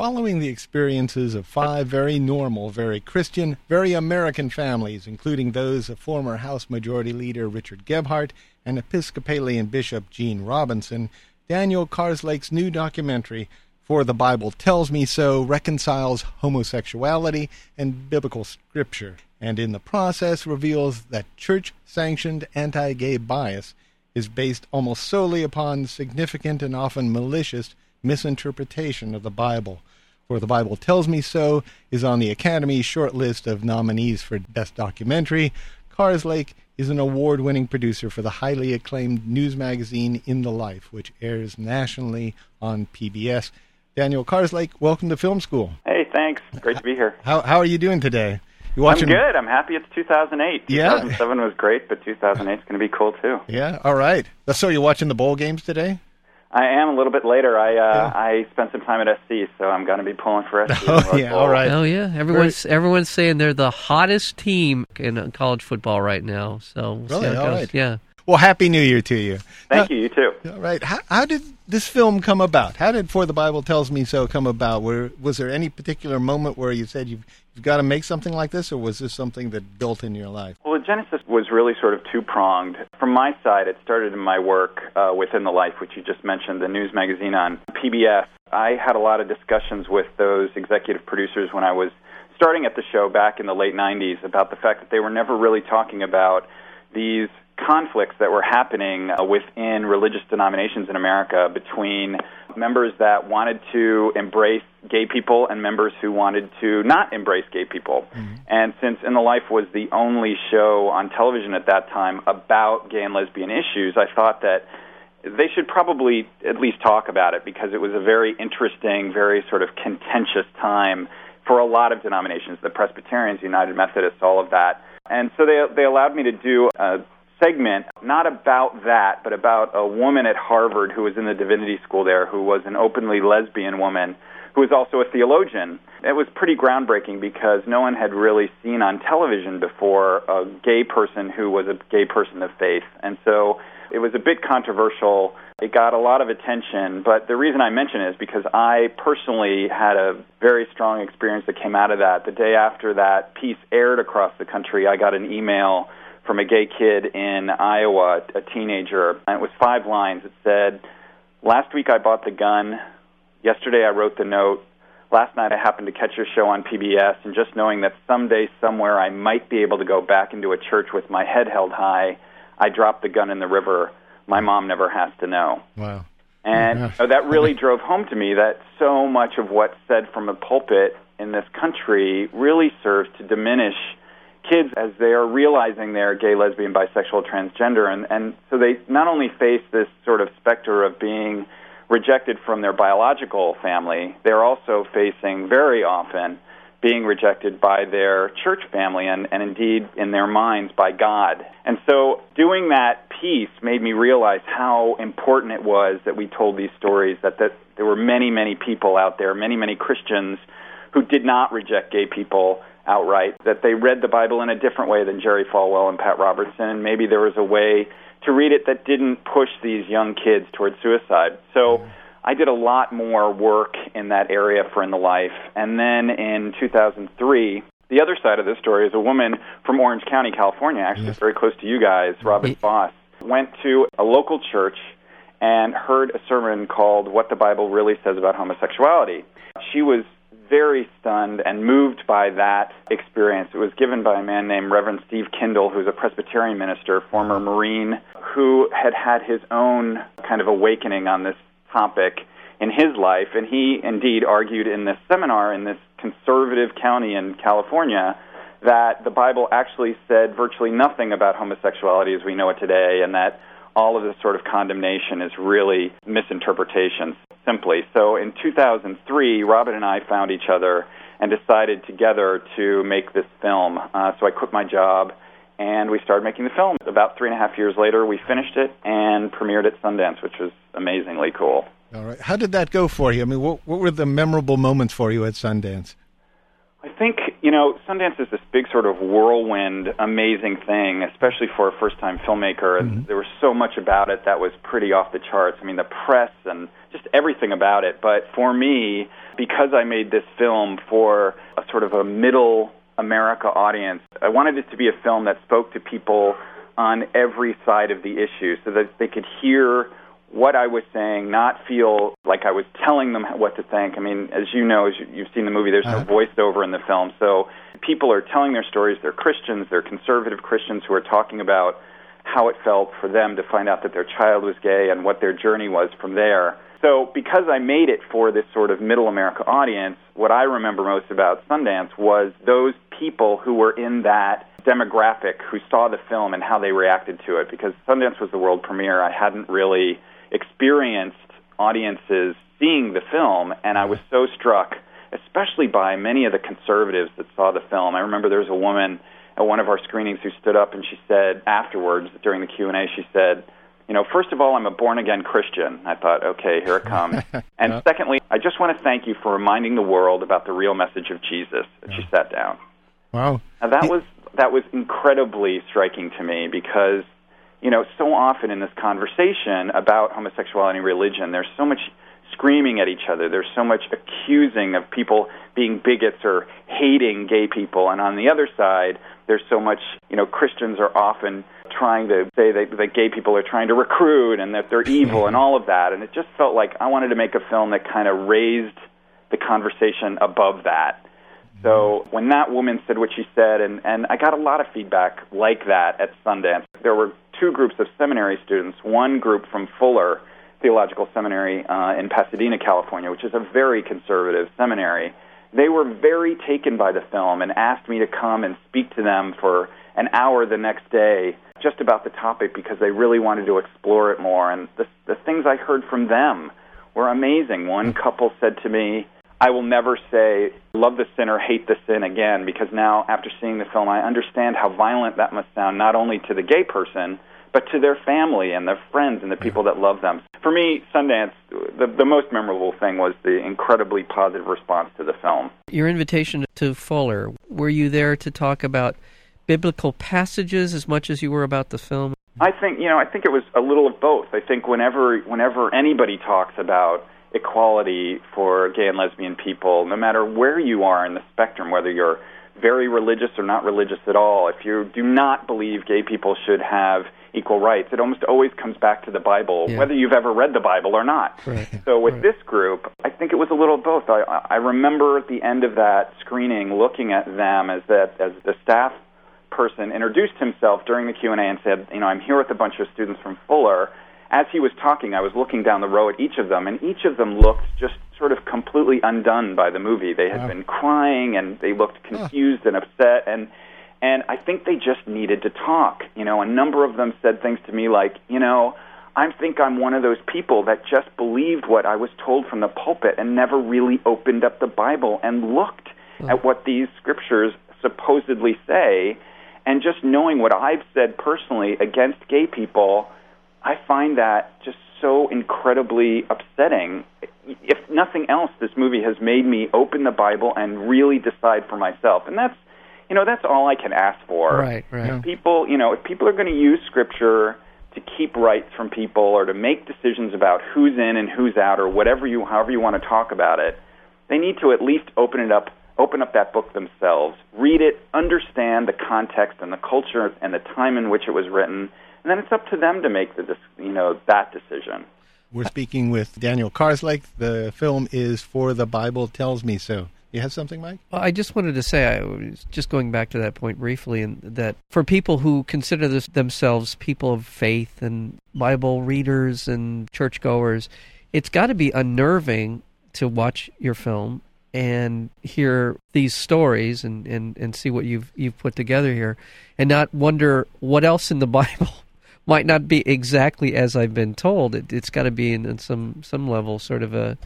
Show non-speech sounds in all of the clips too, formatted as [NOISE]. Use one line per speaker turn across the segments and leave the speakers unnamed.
Following the experiences of five very normal, very Christian, very American families, including those of former House Majority Leader Richard Gephardt and Episcopalian Bishop Gene Robinson, Daniel Karslake's new documentary, For the Bible Tells Me So, reconciles homosexuality and biblical scripture, and in the process reveals that church sanctioned anti gay bias is based almost solely upon significant and often malicious misinterpretation of the Bible. For the Bible Tells Me So is on the Academy short list of nominees for Best Documentary. Karslake is an award winning producer for the highly acclaimed news magazine In the Life, which airs nationally on PBS. Daniel Karslake, welcome to Film School.
Hey, thanks. Great to be here.
How, how are you doing today? You watching?
I'm good. I'm happy it's 2008.
Yeah.
2007 was great, but 2008 is going to be cool too.
Yeah, all right. So you're watching the bowl games today?
I am a little bit later. I uh, I spent some time at SC, so I'm going to be pulling for SC. [LAUGHS]
Oh yeah, all right.
Oh yeah, everyone's everyone's saying they're the hottest team in college football right now. So we'll
really, all right.
Yeah.
Well, happy New Year to you.
Thank now, you. You too.
All right. How, how did this film come about? How did For the Bible Tells Me So come about? Were, was there any particular moment where you said you've, you've got to make something like this, or was this something that built in your life?
Well, the genesis was really sort of two pronged. From my side, it started in my work uh, within the Life, which you just mentioned, the news magazine on PBS. I had a lot of discussions with those executive producers when I was starting at the show back in the late 90s about the fact that they were never really talking about these conflicts that were happening uh, within religious denominations in America between members that wanted to embrace gay people and members who wanted to not embrace gay people. Mm-hmm. And since In the Life was the only show on television at that time about gay and lesbian issues, I thought that they should probably at least talk about it because it was a very interesting, very sort of contentious time for a lot of denominations, the Presbyterians, United Methodists, all of that. And so they they allowed me to do a segment not about that, but about a woman at Harvard who was in the divinity school there who was an openly lesbian woman who was also a theologian. It was pretty groundbreaking because no one had really seen on television before a gay person who was a gay person of faith. And so it was a bit controversial. It got a lot of attention, but the reason I mention it is because I personally had a very strong experience that came out of that. The day after that piece aired across the country, I got an email from a gay kid in Iowa, a teenager, and it was five lines. It said, Last week I bought the gun. Yesterday I wrote the note. Last night I happened to catch your show on PBS, and just knowing that someday, somewhere, I might be able to go back into a church with my head held high, I dropped the gun in the river. My mom never has to know.
Wow.
And so that really drove home to me that so much of what's said from a pulpit in this country really serves to diminish kids as they are realizing they're gay, lesbian, bisexual, transgender, and, and so they not only face this sort of specter of being rejected from their biological family, they're also facing very often being rejected by their church family and, and indeed in their minds by God. And so doing that piece made me realize how important it was that we told these stories, that, that there were many, many people out there, many, many Christians who did not reject gay people outright, that they read the Bible in a different way than Jerry Falwell and Pat Robertson, and maybe there was a way to read it that didn't push these young kids towards suicide. So I did a lot more work in that area for In the Life. And then in 2003, the other side of this story is a woman from Orange County, California, actually yes. very close to you guys, Robin Foss, went to a local church and heard a sermon called What the Bible Really Says About Homosexuality. She was very stunned and moved by that experience. It was given by a man named Reverend Steve Kindle, who's a Presbyterian minister, former Marine, who had had his own kind of awakening on this topic in his life. And he indeed argued in this seminar in this conservative county in California that the Bible actually said virtually nothing about homosexuality as we know it today, and that all of this sort of condemnation is really misinterpretations simply. So in 2003, Robin and I found each other and decided together to make this film. Uh, so I quit my job and we started making the film. About three and a half years later, we finished it and premiered at Sundance, which was amazingly cool.
All right. How did that go for you? I mean, what, what were the memorable moments for you at Sundance?
I think, you know, Sundance is this big sort of whirlwind, amazing thing, especially for a first time filmmaker. And mm-hmm. there was so much about it that was pretty off the charts. I mean, the press and just everything about it. But for me, because I made this film for a sort of a middle America audience, I wanted it to be a film that spoke to people on every side of the issue so that they could hear what I was saying, not feel like I was telling them what to think. I mean, as you know, as you've seen the movie, there's no uh-huh. voiceover in the film. So people are telling their stories. They're Christians, they're conservative Christians who are talking about how it felt for them to find out that their child was gay and what their journey was from there. So, because I made it for this sort of middle America audience, what I remember most about Sundance was those people who were in that demographic who saw the film and how they reacted to it. Because Sundance was the world premiere, I hadn't really experienced audiences seeing the film, and I was so struck, especially by many of the conservatives that saw the film. I remember there was a woman at one of our screenings who stood up and she said afterwards during the Q and A, she said, "You know, first of all, I'm a born again Christian." I thought, "Okay, here it comes." [LAUGHS] and yeah. secondly, I just want to thank you for reminding the world about the real message of Jesus. And yeah. she sat down.
Wow.
Now that was that was incredibly striking to me because you know, so often in this conversation about homosexuality and religion, there's so much screaming at each other. There's so much accusing of people being bigots or hating gay people. And on the other side, there's so much, you know, Christians are often trying to say that, that gay people are trying to recruit and that they're evil and all of that. And it just felt like I wanted to make a film that kind of raised the conversation above that. So when that woman said what she said, and, and I got a lot of feedback like that at Sundance, there were two groups of seminary students. One group from Fuller Theological Seminary uh, in Pasadena, California, which is a very conservative seminary. They were very taken by the film and asked me to come and speak to them for an hour the next day just about the topic because they really wanted to explore it more. And the, the things I heard from them were amazing. One couple said to me, I will never say love the sin or hate the sin again because now, after seeing the film, I understand how violent that must sound not only to the gay person, but to their family and their friends and the people that love them. For me, Sundance, the, the most memorable thing was the incredibly positive response to the film.
Your invitation to Fuller, were you there to talk about biblical passages as much as you were about the film?
I think, you know, I think it was a little of both. I think whenever whenever anybody talks about equality for gay and lesbian people, no matter where you are in the spectrum, whether you're very religious or not religious at all, if you do not believe gay people should have equal rights, it almost always comes back to the Bible, yeah. whether you've ever read the Bible or not.
Right.
So with
right.
this group, I think it was a little of both. I, I remember at the end of that screening looking at them as that as the staff person introduced himself during the Q&A and said, you know, I'm here with a bunch of students from Fuller as he was talking, I was looking down the row at each of them, and each of them looked just sort of completely undone by the movie. They had wow. been crying, and they looked confused and upset, and and I think they just needed to talk. You know, a number of them said things to me like, you know, I think I'm one of those people that just believed what I was told from the pulpit and never really opened up the Bible and looked at what these scriptures supposedly say. And just knowing what I've said personally against gay people I find that just so incredibly upsetting. If nothing else, this movie has made me open the Bible and really decide for myself. And that's, you know, that's all I can ask for.
Right, right.
If people, you know, if people are going to use Scripture to keep rights from people or to make decisions about who's in and who's out or whatever you, however you want to talk about it, they need to at least open it up open up that book themselves, read it, understand the context and the culture and the time in which it was written, and then it's up to them to make the you know that decision.
We're speaking with Daniel Karslake. The film is For the Bible Tells Me So. You have something, Mike?
Well, I just wanted to say, I was just going back to that point briefly, and that for people who consider this, themselves people of faith and Bible readers and churchgoers, it's got to be unnerving to watch your film and hear these stories and, and, and see what you've you've put together here, and not wonder what else in the [LAUGHS] Bible might not be exactly as I've been told. It, has got to be in, in, some some level sort of a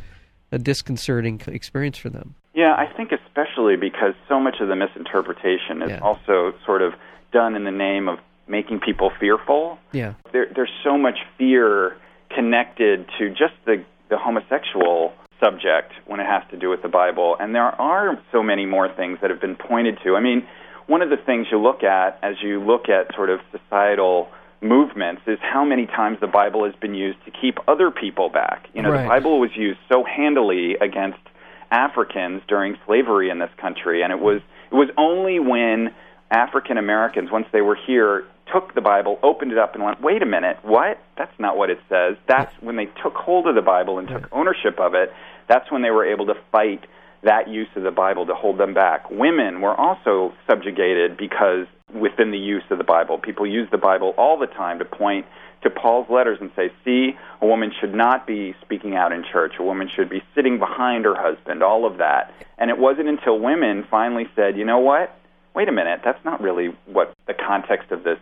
a disconcerting experience for them.
Yeah, I think especially because so much of the misinterpretation is
Yeah.
also sort of done in the name of making people fearful.
Yeah.
There, there's so much fear connected to just the, the homosexual subject when it has to do with the Bible. And there are so many more things that have been pointed to. I mean, one of the things you look at as you look at sort of societal movements is how many times the Bible has been used to keep other people back. You know,
Right.
the Bible was used so handily against Africans during slavery in this country, and it was it was only when African Americans, once they were here, took the Bible, opened it up, and went, "Wait a minute, what? That's not what it says." That's when they took hold of the Bible and took ownership of it. That's when they were able to fight that use of the Bible to hold them back. Women were also subjugated because within the use of the Bible, people use the Bible all the time to point to Paul's letters and say, see, a woman should not be speaking out in church. A woman should be sitting behind her husband, all of that. And it wasn't until women finally said, you know what? Wait a minute, that's not really what the context of this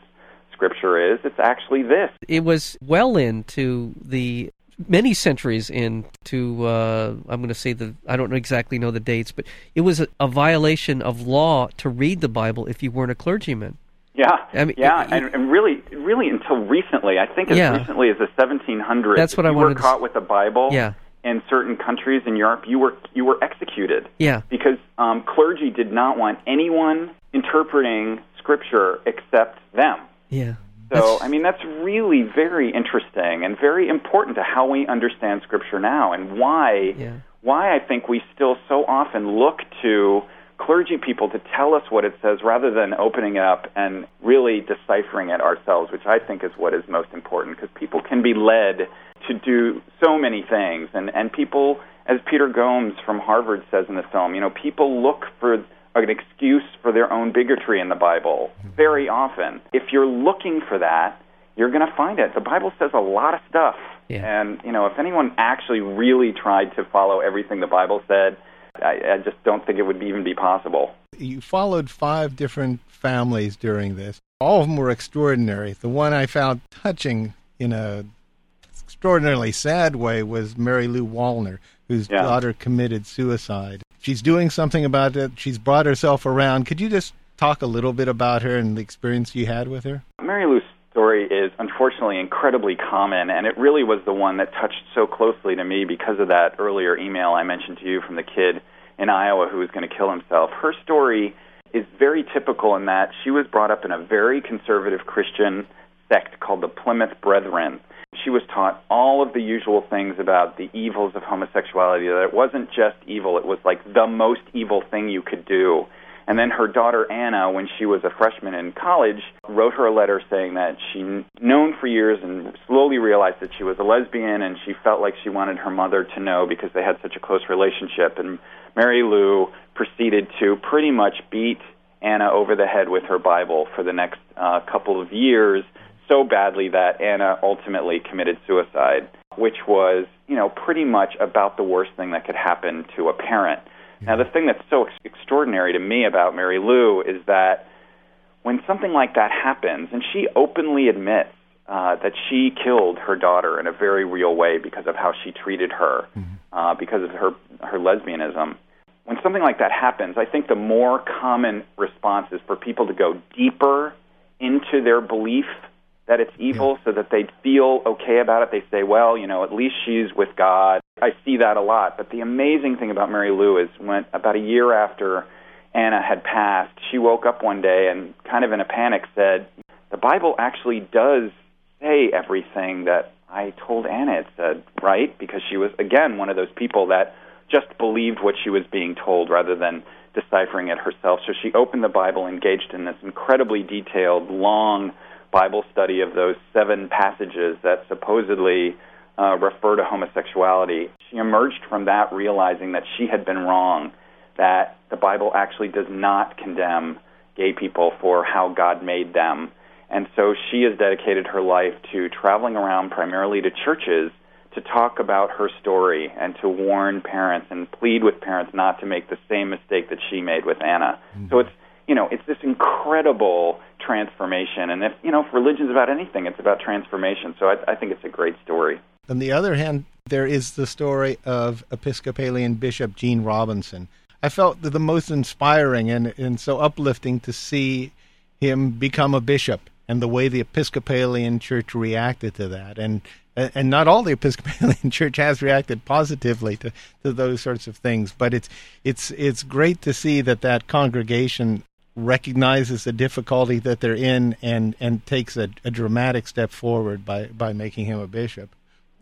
scripture is. It's actually this.
It was well into the many centuries into uh, I'm going to say the I don't exactly know the dates, but it was a, a violation of law to read the Bible if you weren't a clergyman.
Yeah,
I mean,
yeah,
it-
and, and really, really until recently, I think as
Yeah.
recently as the 1700s,
That's what I
you
wanted
were
to
caught
s-
with a Bible
Yeah.
in certain countries in Europe, you were you were executed.
Yeah.
because um, clergy did not want anyone interpreting Scripture except them.
Yeah.
So, I mean, that's really very interesting and very important to how we understand Scripture now and why
Yeah.
why I think we still so often look to clergy people to tell us what it says rather than opening it up and really deciphering it ourselves, which I think is what is most important because people can be led to do so many things. And, and people, as Peter Gomes from Harvard says in the film, you know, people look for an excuse for their own bigotry in the Bible very often. If you're looking for that, you're going to find it. The Bible says a lot of stuff.
Yeah.
And, you know, if anyone actually really tried to follow everything the Bible said, I, I just don't think it would even be possible.
You followed five different families during this. All of them were extraordinary. The one I found touching in a extraordinarily sad way was Mary Lou Wallner, whose
Yeah.
daughter committed suicide. She's doing something about it. She's brought herself around. Could you just talk a little bit about her and the experience you had with her?
Mary Lou's story is unfortunately incredibly common, and it really was the one that touched so closely to me because of that earlier email I mentioned to you from the kid in Iowa who was going to kill himself. Her story is very typical in that she was brought up in a very conservative Christian sect called the Plymouth Brethren. She was taught all of the usual things about the evils of homosexuality, that it wasn't just evil, it was like the most evil thing you could do. And then her daughter Anna, when she was a freshman in college, wrote her a letter saying that she'd known for years and slowly realized that she was a lesbian, and she felt like she wanted her mother to know because they had such a close relationship. And Mary Lou proceeded to pretty much beat Anna over the head with her Bible for the next uh, couple of years, so badly that Anna ultimately committed suicide, which was, you know, pretty much about the worst thing that could happen to a parent. Now, the thing that's so ex- extraordinary to me about Mary Lou is that when something like that happens, and she openly admits uh, that she killed her daughter in a very real way because of how she treated her, uh, because of her her lesbianism. When something like that happens, I think the more common response is for people to go deeper into their belief that it's evil so that they feel okay about it. They say, well, you know, at least she's with God. I see that a lot. But the amazing thing about Mary Lou is when about a year after Anna had passed, she woke up one day and kind of in a panic said, the Bible actually does say everything that I told Anna it said, right? Because she was, again, one of those people that just believed what she was being told rather than deciphering it herself. So she opened the Bible, engaged in this incredibly detailed, long Bible study of those seven passages that supposedly uh, refer to homosexuality. She emerged from that realizing that she had been wrong, that the Bible actually does not condemn gay people for how God made them. And so she has dedicated her life to traveling around primarily to churches to talk about her story and to warn parents and plead with parents not to make the same mistake that she made with Anna. So it's you know, it's this incredible transformation. And if you know, if religion's about anything, it's about transformation. So I, I think it's a great story.
On the other hand, there is the story of Episcopalian Bishop Gene Robinson. I felt the most inspiring and, and so uplifting to see him become a bishop and the way the Episcopalian Church reacted to that. And and not all the Episcopalian [LAUGHS] Church has reacted positively to, to those sorts of things. But it's it's it's great to see that that congregation recognizes the difficulty that they're in and and takes a, a dramatic step forward by by making him a bishop.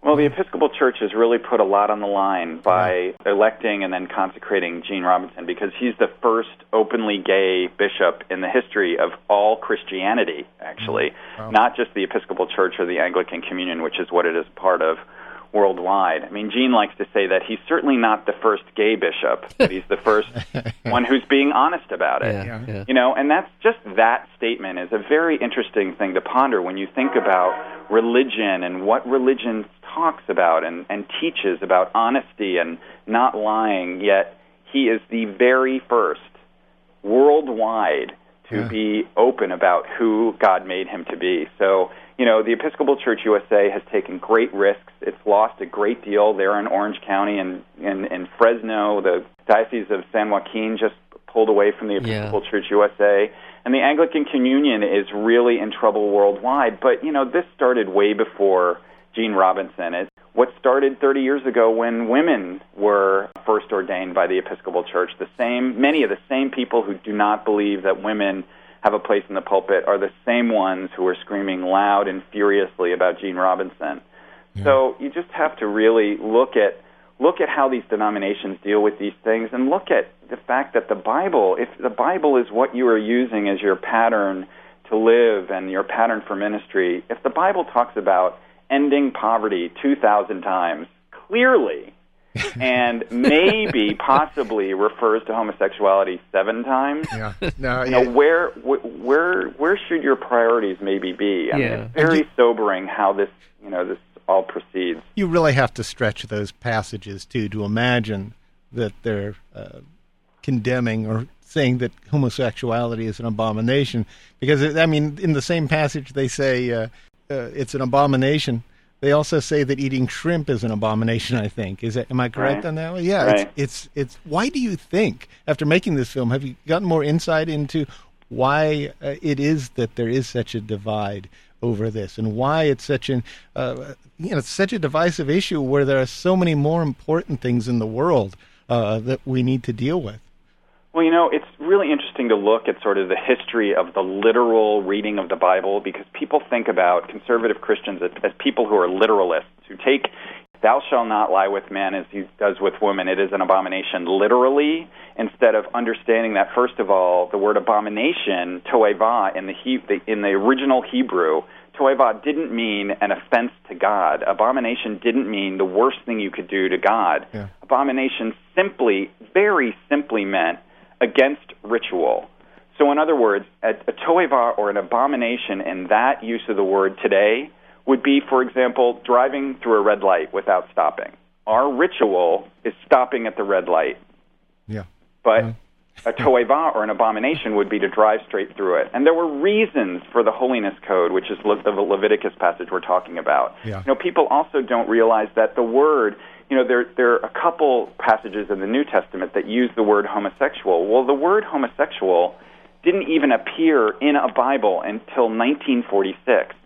Well, the Episcopal Church has really put a lot on the line by electing and then consecrating Gene Robinson because he's the first openly gay bishop in the history of all Christianity, actually, mm-hmm. wow. not just the Episcopal Church or the Anglican Communion, which is what it is part of worldwide. I mean, Gene likes to say that he's certainly not the first gay bishop, but he's the first [LAUGHS] one who's being honest about it.
Yeah, yeah.
You know, and that's just that statement is a very interesting thing to ponder when you think about religion and what religion talks about and, and teaches about honesty and not lying, yet he is the very first worldwide to yeah. be open about who God made him to be. So, you know, the Episcopal Church USA has taken great risks. It's lost a great deal there in Orange County and in, in Fresno. The Diocese of San Joaquin just pulled away from the Episcopal yeah. Church USA. And the Anglican Communion is really in trouble worldwide. But, you know, this started way before Gene Robinson. It, what started 30 years ago when women were first ordained by the Episcopal Church. The same, many of the same people who do not believe that women have a place in the pulpit are the same ones who are screaming loud and furiously about Gene Robinson. Yeah. So you just have to really look at look at how these denominations deal with these things and look at the fact that the Bible, if the Bible is what you are using as your pattern to live and your pattern for ministry, if the Bible talks about ending poverty 2,000 times, clearly, [LAUGHS] and maybe possibly refers to homosexuality seven times.
Yeah. No,
you know, where where where should your priorities maybe be? I yeah. mean, it's very you, sobering how this you know this all proceeds.
You really have to stretch those passages too to imagine that they're uh, condemning or saying that homosexuality is an abomination because I mean in the same passage they say uh, uh, it's an abomination. They also say that eating shrimp is an abomination. I think is that am I correct
right.
on that one? Yeah,
right.
it's, it's it's. Why do you think after making this film have you gotten more insight into why uh, it is that there is such a divide over this and why it's such an uh, you know such a divisive issue where there are so many more important things in the world uh, that we need to deal with.
Well, you know, it's really interesting to look at sort of the history of the literal reading of the Bible because people think about conservative Christians as, as people who are literalists, who take thou shalt not lie with man as he does with woman. It is an abomination literally, instead of understanding that, first of all, the word abomination, toeva, in the, he, the, in the original Hebrew, toeva didn't mean an offense to God. Abomination didn't mean the worst thing you could do to God.
Yeah.
Abomination simply, very simply meant against ritual. So, in other words, a, a toeva or an abomination in that use of the word today would be, for example, driving through a red light without stopping. Our ritual is stopping at the red light.
Yeah.
But uh, a toeva or an abomination would be to drive straight through it. And there were reasons for the holiness code, which is the Leviticus passage we're talking about.
Yeah.
You know, people also don't realize that the word you know, there there are a couple passages in the New Testament that use the word homosexual. Well, the word homosexual didn't even appear in a Bible until 1946.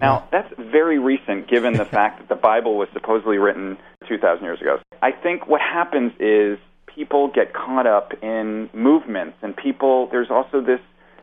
Now, that's very recent given the [LAUGHS] fact that the Bible was supposedly written 2,000 years ago. I think what happens is people get caught up in movements, and people, there's also this,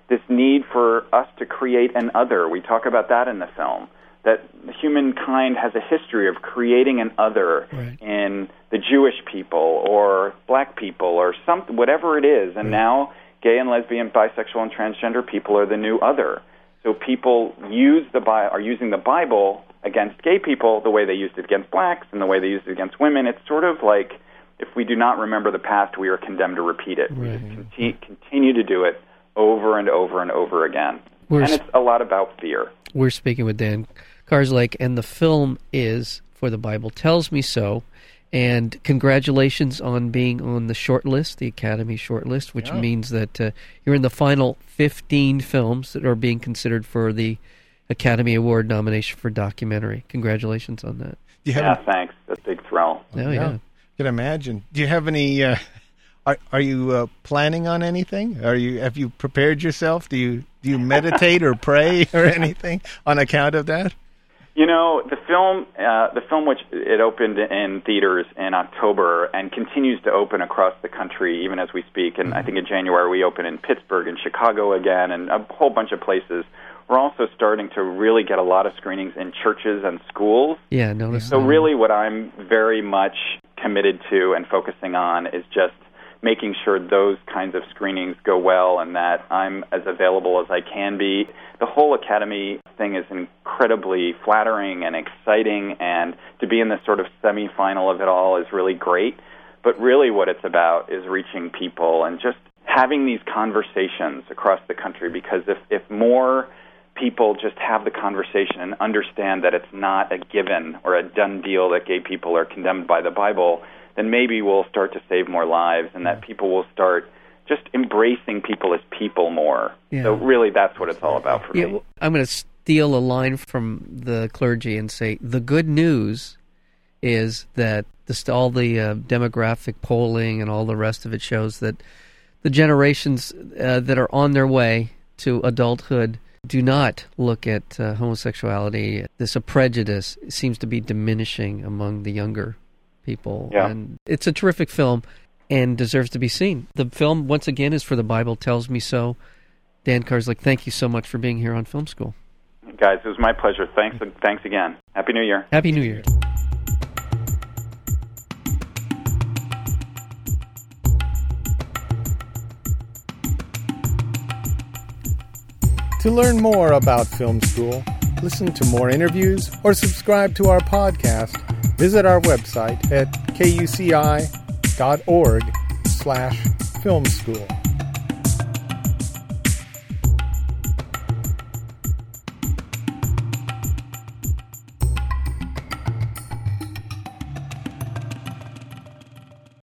this need for us to create an other. We talk about that in the film that humankind has a history of creating an other
right.
in the Jewish people or black people or some whatever it is, and right. now gay and lesbian, bisexual, and transgender people are the new other. So people use the Bi- are using the Bible against gay people the way they used it against blacks and the way they used it against women. It's sort of like if we do not remember the past, we are condemned to repeat it.
Right.
We just continue, continue to do it over and over and over again.
We're
and it's a lot about fear.
We're speaking with Dan Karslake, and the film is For the Bible Tells Me So. And congratulations on being on the short list, the Academy short list, which
yeah.
means that uh, you're in the final 15 films that are being considered for the Academy Award nomination for documentary. Congratulations on that.
Do you have
yeah,
any-
thanks. That's a big thrill.
Oh yeah.
Can imagine. Do you have any? Uh, are Are you uh, planning on anything? Are you Have you prepared yourself? Do you Do you meditate or pray [LAUGHS] or anything on account of that?
You know, the film, uh, the film, which it opened in theaters in October and continues to open across the country even as we speak. And I think in January we open in Pittsburgh and Chicago again, and a whole bunch of places. We're also starting to really get a lot of screenings in churches and schools.
Yeah, notice.
So
that.
really, what I'm very much committed to and focusing on is just making sure those kinds of screenings go well and that I'm as available as I can be. The whole Academy thing is incredibly flattering and exciting, and to be in the sort of semifinal of it all is really great. But really, what it's about is reaching people and just having these conversations across the country because if, if more people just have the conversation and understand that it's not a given or a done deal that gay people are condemned by the Bible, then maybe we'll start to save more lives and that people will start just embracing people as people more.
Yeah.
So really that's what it's all about for
Yeah,
me.
well, I'm going to steal a line from the clergy and say the good news is that this, all the uh, demographic polling and all the rest of it shows that the generations uh, that are on their way to adulthood do not look at uh, homosexuality. This a prejudice seems to be diminishing among the younger people,
Yeah.
and it's a terrific film and deserves to be seen. The film, once again, is for the Bible tells me so. Dan Karslake, thank you so much for being here on Film School.
Guys, it was my pleasure. Thanks thanks again. Happy New Year.
Happy New Year.
To learn more about Film School, listen to more interviews, or subscribe to our podcast, visit our website at kuci.org slash film school.